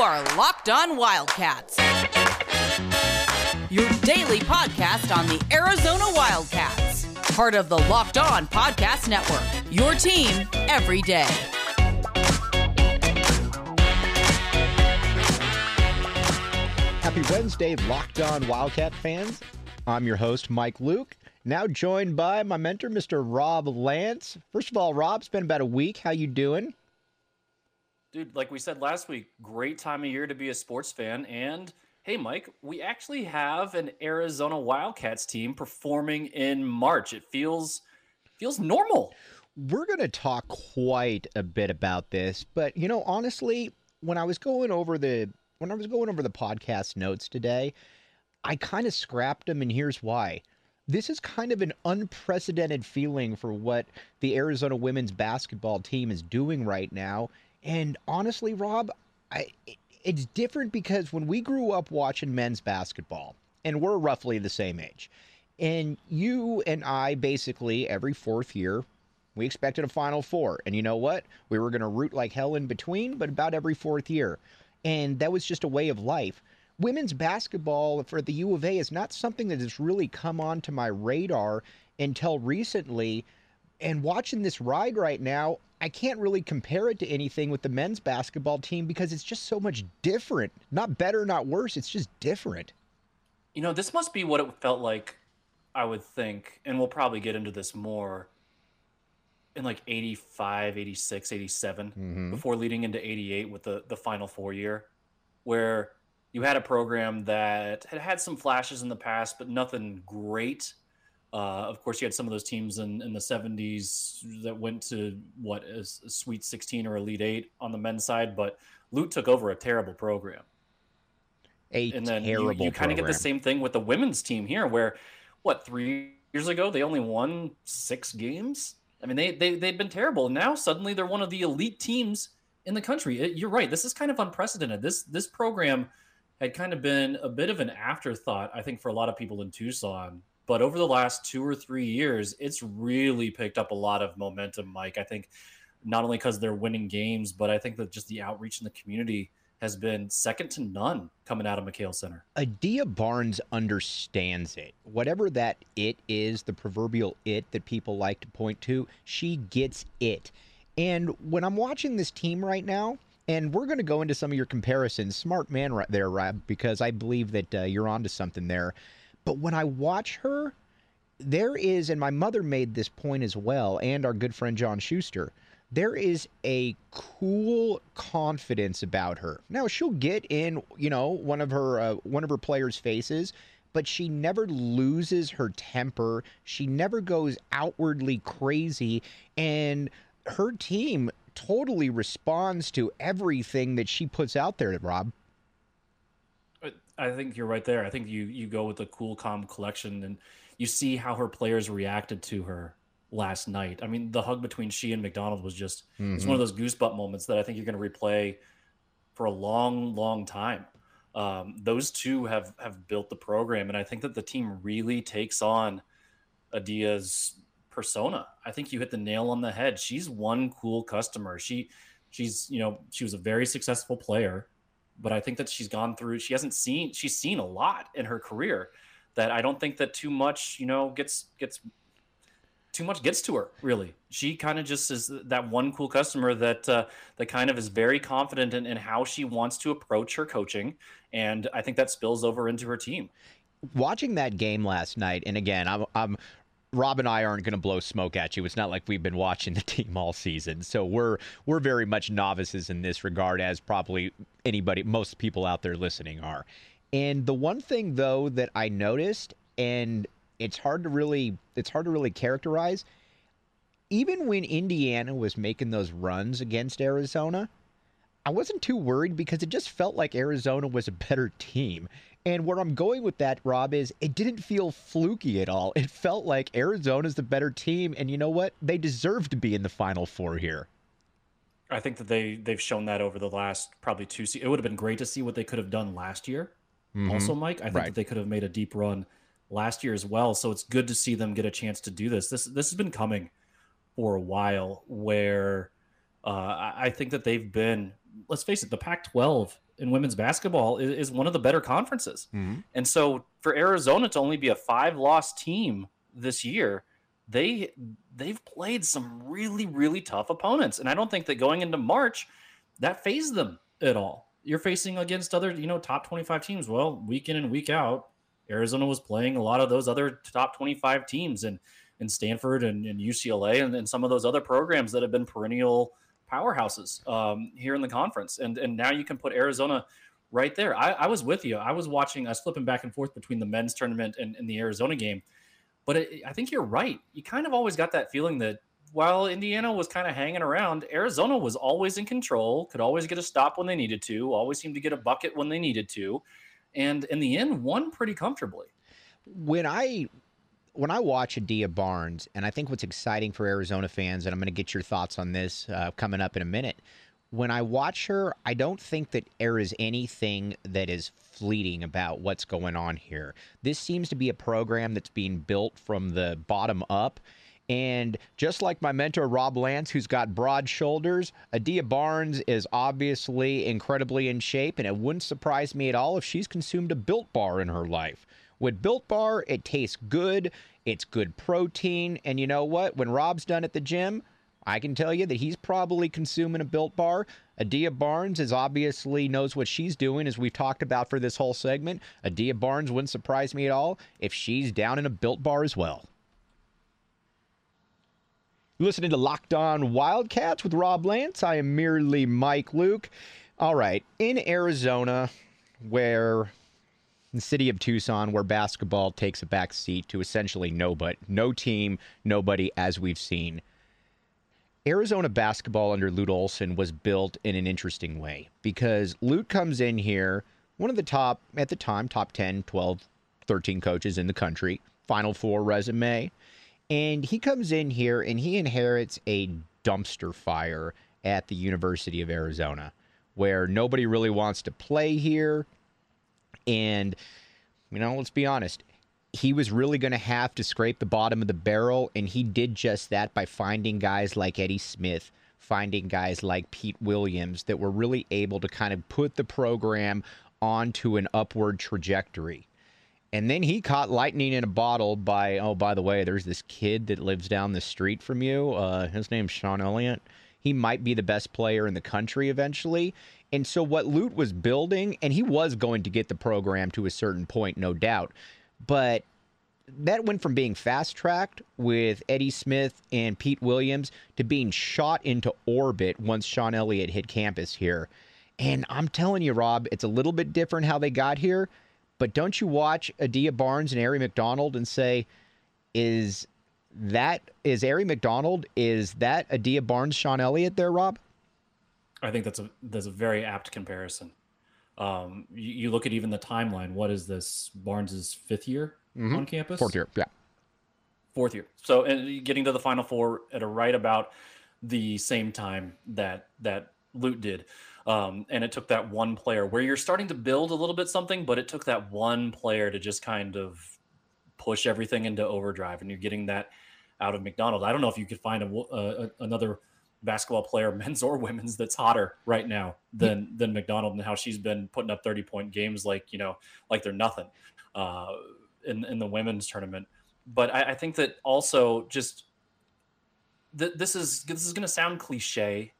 are Locked On Wildcats, your daily podcast on the Arizona Wildcats, part of the Locked On Podcast Network. Your team every day. Happy Wednesday, Locked On Wildcat fans. I'm your host, Mike Luke. Now joined by my mentor, Mr. Rob Lance. First of all, Rob, it's been about a week. How you doing? Dude, like we said last week, great time of year to be a sports fan. And hey, Mike, we actually have an Arizona Wildcats team performing in March. It feels feels normal. We're going to talk quite a bit about this, but you know, honestly, when I was going over the when I was going over the podcast notes today, I kind of scrapped them, and here's why. This is kind of an unprecedented feeling for what the Arizona women's basketball team is doing right now. And honestly, Rob, I, it's different because when we grew up watching men's basketball, and we're roughly the same age, and you and I basically every fourth year we expected a Final Four. And you know what? We were going to root like hell in between, but about every fourth year and that was just a way of life. Women's basketball for the U of A is not something that has really come onto my radar until recently. And watching this ride right now, I can't really compare it to anything with the men's basketball team because it's just so much different. Not better, not worse. It's just different. You know, this must be what it felt like, I would think, and we'll probably get into this more in like 85, 86, 87 mm-hmm. before leading into 88 with the, the final four year, where you had a program that had had some flashes in the past, but nothing great. Uh, of course, you had some of those teams in, in the 70s that went to what is a Sweet 16 or Elite Eight on the men's side, but Lute took over a terrible program. A and then terrible you, you kind of get the same thing with the women's team here, where what three years ago they only won six games I mean, they they they'd been terrible. Now suddenly they're one of the elite teams in the country. It, you're right. This is kind of unprecedented. This this program had kind of been a bit of an afterthought, I think, for a lot of people in Tucson. But over the last two or three years, it's really picked up a lot of momentum, Mike. I think not only because they're winning games, but I think that just the outreach in the community has been second to none coming out of McKale Center. Adia Barnes understands it. Whatever that it is, the proverbial it that people like to point to, she gets it. And when I'm watching this team right now, and we're going to go into some of your comparisons, smart man right there, Rob, because I believe that uh, you're onto something there. But when I watch her, there is, and my mother made this point as well, and our good friend John Schuster there is a cool confidence about her. Now she'll get in, you know, one of her uh, one of her players' faces, but she never loses her temper. She never goes outwardly crazy, and her team totally responds to everything that she puts out there. Rob. I think you're right there. I think you you go with the cool, calm collection, and you see how her players reacted to her last night. I mean, the hug between she and McDonald was just mm-hmm. it's one of those goosebump moments that I think you're going to replay for a long, long time. Um, those two have have built the program, and I think that the team really takes on Adia's persona. I think you hit the nail on the head. She's one cool customer. She she's you know she was a very successful player, but I think that she's gone through. She hasn't seen she's seen a lot in her career that I don't think that too much you know gets gets too much gets to her really she kind of just is that one cool customer that uh, that kind of is very confident in, in how she wants to approach her coaching and i think that spills over into her team watching that game last night and again i'm, I'm Rob and I aren't going to blow smoke at you. It's not like we've been watching the team all season, so we're we're very much novices in this regard, as probably anybody, most people out there listening are. And the one thing though that I noticed, and it's hard to really it's hard to really characterize. Even when Indiana was making those runs against Arizona, I wasn't too worried because it just felt like Arizona was a better team. And where I'm going with that, Rob, is it didn't feel fluky at all. It felt like Arizona's the better team, and you know what? They deserve to be in the Final Four here. I think that they they've shown that over the last probably two. Se- it would have been great to see what they could have done last year. Mm-hmm. Also, Mike, I think right. that they could have made a deep run last year as well. So it's good to see them get a chance to do this. This this has been coming for a while. Where uh, I think that they've been. Let's face it, the Pac-12 in women's basketball is, is one of the better conferences. Mm-hmm. And so for Arizona to only be a five loss team this year, they they've played some really really tough opponents, and I don't think that going into March that fazed them at all. You're facing against other you know top 25 teams. Well, week in and week out, Arizona was playing a lot of those other top 25 teams, and in Stanford and, and UCLA and, and some of those other programs that have been perennial powerhouses um, here in the conference. And and now you can put Arizona right there. I, I, was with you. I was watching. I was flipping back and forth between the men's tournament and, and the Arizona game. But it, I think you're right. You kind of always got that feeling that while Indiana was kind of hanging around, Arizona was always in control. Could always get a stop when they needed to. Always seemed to get a bucket when they needed to, and in the end, won pretty comfortably. When I when I watch Adia Barnes, and I think what's exciting for Arizona fans, and I'm going to get your thoughts on this uh, coming up in a minute. When I watch her, I don't think that there is anything that is fleeting about what's going on here. This seems to be a program that's being built from the bottom up. And just like my mentor, Rob Lance, who's got broad shoulders, Adia Barnes is obviously incredibly in shape. And it wouldn't surprise me at all if she's consumed a Built Bar in her life. With Built Bar, it tastes good, it's good protein, and you know what? When Rob's done at the gym, I can tell you that he's probably consuming a Built Bar. Adia Barnes is obviously knows what she's doing, as we've talked about for this whole segment. Adia Barnes wouldn't surprise me at all if she's down in a Built Bar as well. listening to Locked On Wildcats with Rob Lance. I am merely Mike Luke. All right, in Arizona, where the city of Tucson, where basketball takes a back seat to essentially nobody, no team, nobody, as we've seen. Arizona basketball under Lute Olson was built in an interesting way because Lute comes in here, one of the top, at the time, top 10, 12, 13 coaches in the country, Final Four resume. And he comes in here and he inherits a dumpster fire at the University of Arizona where nobody really wants to play here. And, you know, let's be honest, he was really going to have to scrape the bottom of the barrel, and he did just that by finding guys like Eddie Smith, finding guys like Pete Williams that were really able to kind of put the program onto an upward trajectory. And then he caught lightning in a bottle by, oh, by the way, there's this kid that lives down the street from you. Uh, his name's Sean Elliott. He might be the best player in the country eventually. And so what Lute was building, and he was going to get the program to a certain point, no doubt, but that went from being fast tracked with Eddie Smith and Pete Williams to being shot into orbit once Sean Elliott hit campus here. And I'm telling you, Rob, it's a little bit different how they got here. But don't you watch Adia Barnes and Aari McDonald and say, is that is Aari McDonald? Is that Adia Barnes, Sean Elliott there, Rob? I think that's a that's a very apt comparison. Um, you, you, look at even the timeline. What is this? Barnes's fifth year mm-hmm. on campus. Fourth year, yeah. Fourth year. So, and getting to the Final Four at a right about the same time that that Lute did. Um, and it took that one player where you're starting to build a little bit something, but it took that one player to just kind of push everything into overdrive, and you're getting that out of McDonald. I don't know if you could find a, a, another basketball player, men's or women's, that's hotter right now than than McDonald and how she's been putting up 30 point games like you know like they're nothing uh, in in the women's tournament. But I, I think that also just th- this is this is going to sound cliche,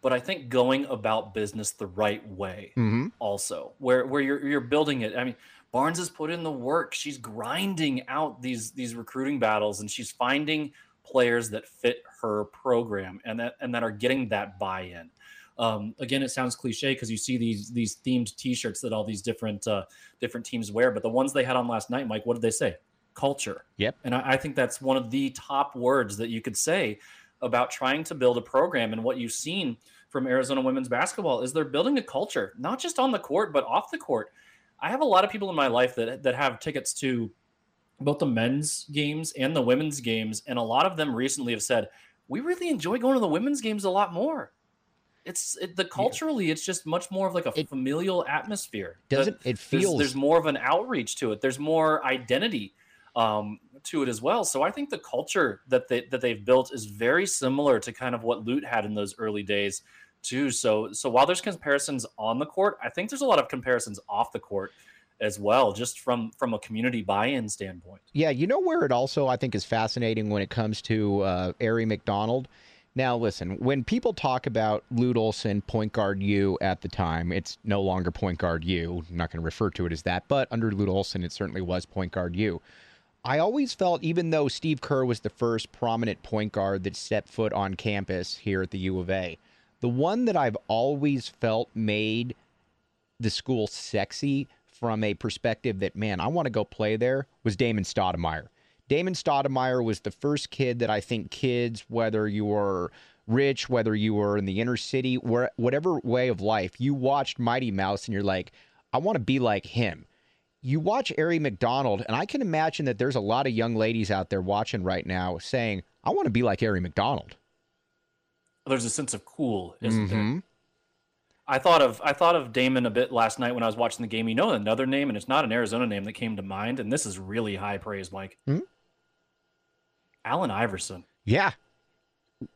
but I think going about business the right way mm-hmm. also, where where you're you're building it. I mean. Barnes has put in the work. She's grinding out these these recruiting battles and she's finding players that fit her program and that and that are getting that buy-in. Um, again, it sounds cliche because you see these these themed T-shirts that all these different uh, different teams wear, but the ones they had on last night, Mike, what did they say? Culture. Yep. And I, I think that's one of the top words that you could say about trying to build a program. And what you've seen from Arizona women's basketball is they're building a culture, not just on the court but off the court. I have a lot of people in my life that that have tickets to both the men's games and the women's games, and a lot of them recently have said we really enjoy going to the women's games a lot more. It's it, the culturally, yeah. it's just much more of like a it, familial atmosphere. Doesn't it feels there's, there's, more of an outreach to it. There's more identity um, to it as well. So I think the culture that they that they've built is very similar to kind of what Lute had in those early days too. So so while there's comparisons on the court, I think there's a lot of comparisons off the court as well, just from from a community buy-in standpoint. Yeah, you know where it also I think is fascinating when it comes to uh, Aari McDonald. Now, listen, when people talk about Lute Olson, point guard U at the time, it's no longer point guard U. I'm not going to refer to it as that, but under Lute Olson, it certainly was point guard U. I always felt, even though Steve Kerr was the first prominent point guard that stepped foot on campus here at the U of A, the one that I've always felt made the school sexy from a perspective that, man, I want to go play there was Damon Stoudemire. Damon Stoudemire was the first kid that I think kids, whether you were rich, whether you were in the inner city, where, whatever way of life, you watched Mighty Mouse and you're like, I want to be like him. You watch Aari McDonald, and I can imagine that there's a lot of young ladies out there watching right now saying, I want to be like Aari McDonald. There's a sense of cool, isn't mm-hmm. there? I thought of I thought of Damon a bit last night when I was watching the game. You know another name, and it's not an Arizona name that came to mind, and this is really high praise, Mike. Mm-hmm. Allen Iverson. Yeah.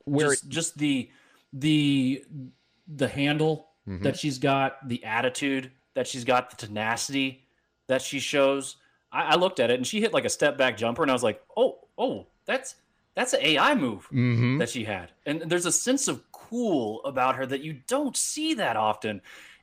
Where just, just the the the handle mm-hmm. that she's got, the attitude that she's got, the tenacity that she shows. I, I, looked at it and she hit like a step back jumper, and I was like, oh, oh, that's that's an AI move mm-hmm. that she had. And there's a sense of cool about her that you don't see that often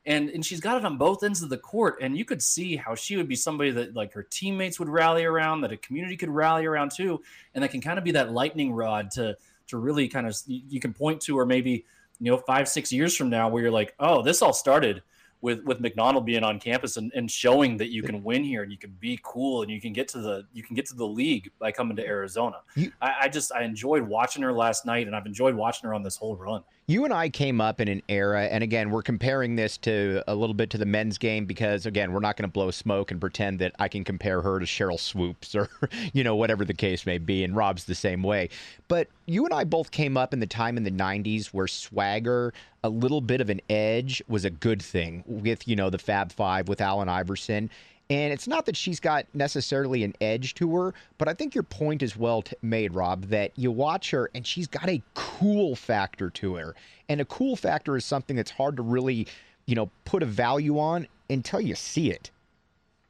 and and she's got it on both ends of the court and you could see how she would be somebody that like her teammates would rally around that a community could rally around too and that can kind of be that lightning rod to to really kind of you can point to or maybe you know five six years from now where you're like oh this all started with with McDonald being on campus and, and showing that you can win here and you can be cool and you can get to the you can get to the league by coming to Arizona. I, I, just I enjoyed watching her last night and I've enjoyed watching her on this whole run. You and I came up in an era, and again, we're comparing this to a little bit to the men's game because again, we're not going to blow smoke and pretend that I can compare her to Sheryl Swoopes or you know whatever the case may be, and Rob's the same way. But you and I both came up in the time in the '90s where swagger, a little bit of an edge was a good thing with, you know, the Fab Five with Allen Iverson. And it's not that she's got necessarily an edge to her, but I think your point is well t- made, Rob, that you watch her and she's got a cool factor to her. And a cool factor is something that's hard to really, you know, put a value on until you see it.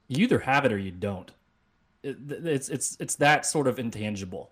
You either have it or you don't. It, it's it's it's that sort of intangible.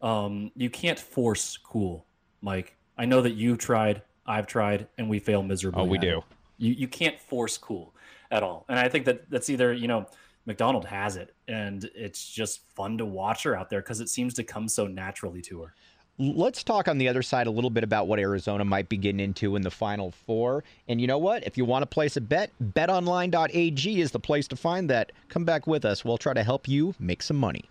Um, you can't force cool, Mike. I know that you've tried. I've tried and we fail miserably. Oh, we do. It. You you can't force cool at all. And I think that that's either, you know, McDonald has it and it's just fun to watch her out there because it seems to come so naturally to her. Let's talk on the other side a little bit about what Arizona might be getting into in the Final Four. And you know what? If you want to place a bet, betonline.ag is the place to find that. Come back with us. We'll try to help you make some money.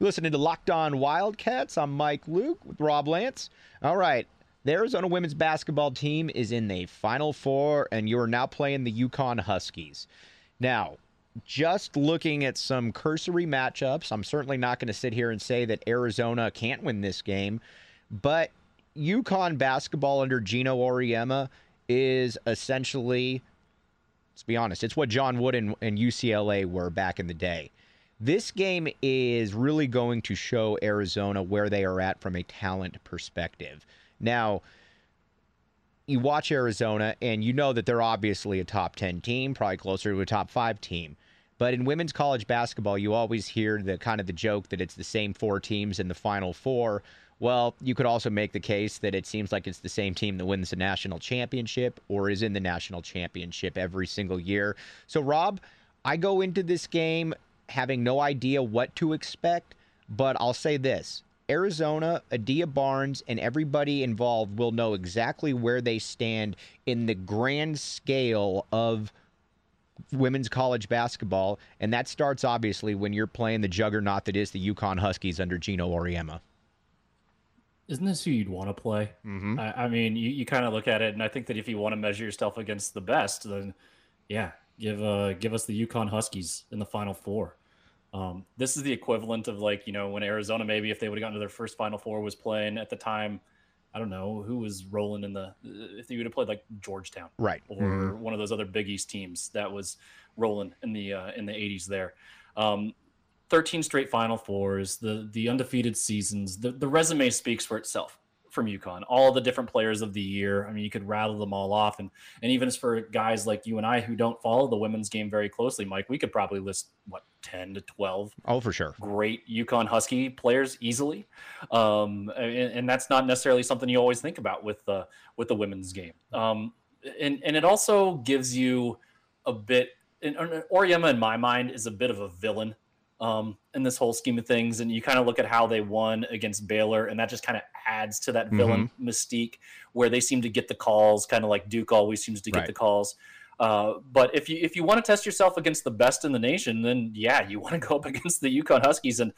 you listening to Locked On Wildcats. I'm Mike Luke with Rob Lance. All right. The Arizona women's basketball team is in the Final Four, and you are now playing the UConn Huskies. Now, just looking at some cursory matchups, I'm certainly not going to sit here and say that Arizona can't win this game, but UConn basketball under Geno Auriemma is essentially, let's be honest, it's what John Wooden and, and UCLA were back in the day. This game is really going to show Arizona where they are at from a talent perspective. Now, you watch Arizona and you know that they're obviously a top 10 team, probably closer to a top 5 team. But in women's college basketball, you always hear the kind of the joke that it's the same four teams in the final four. Well, you could also make the case that it seems like it's the same team that wins the national championship or is in the national championship every single year. So, Rob, I go into this game having no idea what to expect, but I'll say this Arizona, Adia Barnes, and everybody involved will know exactly where they stand in the grand scale of women's college basketball. And that starts obviously when you're playing the juggernaut that is the UConn Huskies under Geno Auriemma. Isn't this who you'd want to play? Mm-hmm. I, I, mean, you, you kind of look at it, and I think that if you want to measure yourself against the best, then yeah, give uh, give us the UConn Huskies in the Final Four. Um, this is the equivalent of like you know when Arizona maybe if they would have gotten to their first Final Four was playing at the time. I don't know who was rolling in the if they would have played like Georgetown, right, or mm-hmm. one of those other Big East teams that was rolling in the uh, in the 80s there. Um, 13 straight Final Fours, the the undefeated seasons, the the resume speaks for itself from UConn. All the different players of the year. I mean, you could rattle them all off, and and even as for guys like you and I who don't follow the women's game very closely, Mike, we could probably list what ten to twelve. Oh, for sure. Great UConn Husky players easily, um, and, and, that's not necessarily something you always think about with the with the women's game. Um, and and it also gives you a bit. And Auriemma, in my mind, is a bit of a villain um, in this whole scheme of things. And you kind of look at how they won against Baylor, and that just kind of adds to that villain mm-hmm. mystique where they seem to get the calls, kind of like Duke always seems to get right. the calls. Uh, but if you if you want to test yourself against the best in the nation, then yeah, you want to go up against the UConn Huskies. And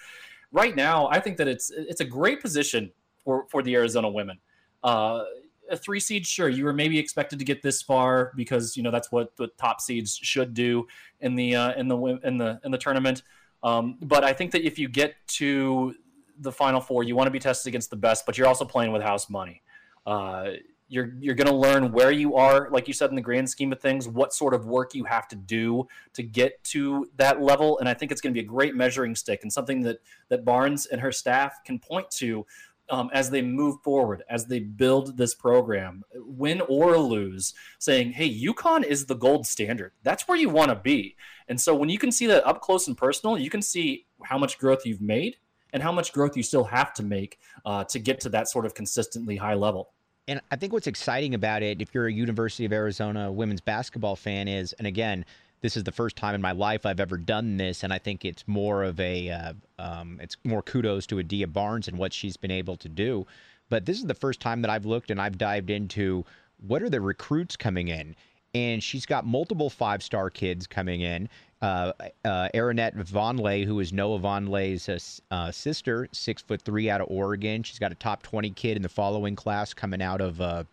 right now, I think that it's it's a great position for for the Arizona women. Uh, a three seed, sure, you were maybe expected to get this far because you know that's what the top seeds should do in the uh, in the in the in the tournament. Um, but I think that if you get to the final four, you want to be tested against the best, but you're also playing with house money. Uh, you're you're going to learn where you are, like you said, in the grand scheme of things, what sort of work you have to do to get to that level. And I think it's going to be a great measuring stick and something that that Barnes and her staff can point to um, as they move forward, as they build this program, win or lose, saying, hey, UConn is the gold standard. That's where you want to be. And so when you can see that up close and personal, you can see how much growth you've made and how much growth you still have to make uh, to get to that sort of consistently high level. And I think what's exciting about it, if you're a University of Arizona women's basketball fan, is, and again, this is the first time in my life I've ever done this, and I think it's more of a, uh, um, it's more kudos to Adia Barnes and what she's been able to do. But this is the first time that I've looked and I've dived into what are the recruits coming in, and she's got multiple five-star kids coming in. Uh, uh, Aaronette Vonleh, who is Noah Vonleh's uh, uh, sister, six foot three out of Oregon. She's got a top 20 kid in the following class coming out of uh,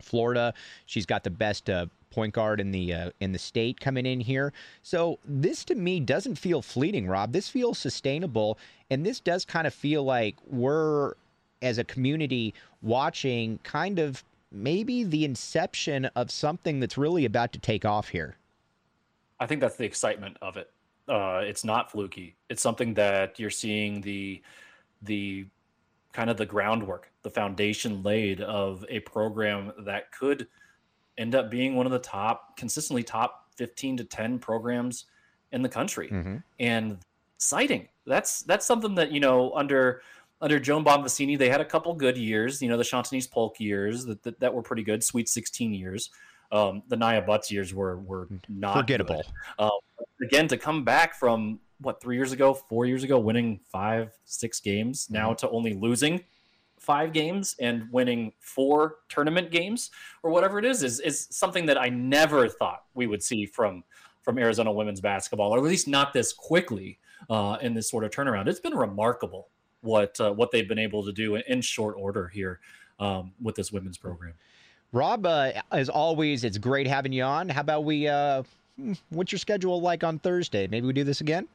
Florida. She's got the best uh, point guard in the uh, in the state coming in here. So this to me doesn't feel fleeting, Rob. This feels sustainable, and this does kind of feel like we're as a community watching kind of maybe the inception of something that's really about to take off here. I think that's the excitement of it. Uh, it's not fluky. It's something that you're seeing the the kind of the groundwork, the foundation laid of a program that could end up being one of the top, consistently top 15 to 10 programs in the country. Mm-hmm. And exciting. That's that's something that, you know, under under Joan Bonvicini, they had a couple good years, you know, the Shawntinice Polk years that, that, that were pretty good, Sweet 16 years. Um, the Niya Butts years were were not forgettable. Um, again, to come back from what three years ago, four years ago, winning five, six games, now mm-hmm. to only losing five games and winning four tournament games or whatever it is is is something that I never thought we would see from from Arizona women's basketball, or at least not this quickly uh, in this sort of turnaround. It's been remarkable what uh, what they've been able to do in short order here um, with this women's program. Rob, uh, as always, it's great having you on. How about we? Uh, hmm, what's your schedule like on Thursday? Maybe we do this again.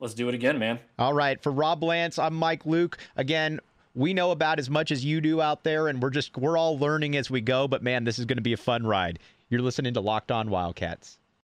Let's do it again, man. All right. For Rob Lance, I'm Mike Luke. Again, we know about as much as you do out there, and we're just we're all learning as we go. But man, this is going to be a fun ride. You're listening to Locked On Wildcats.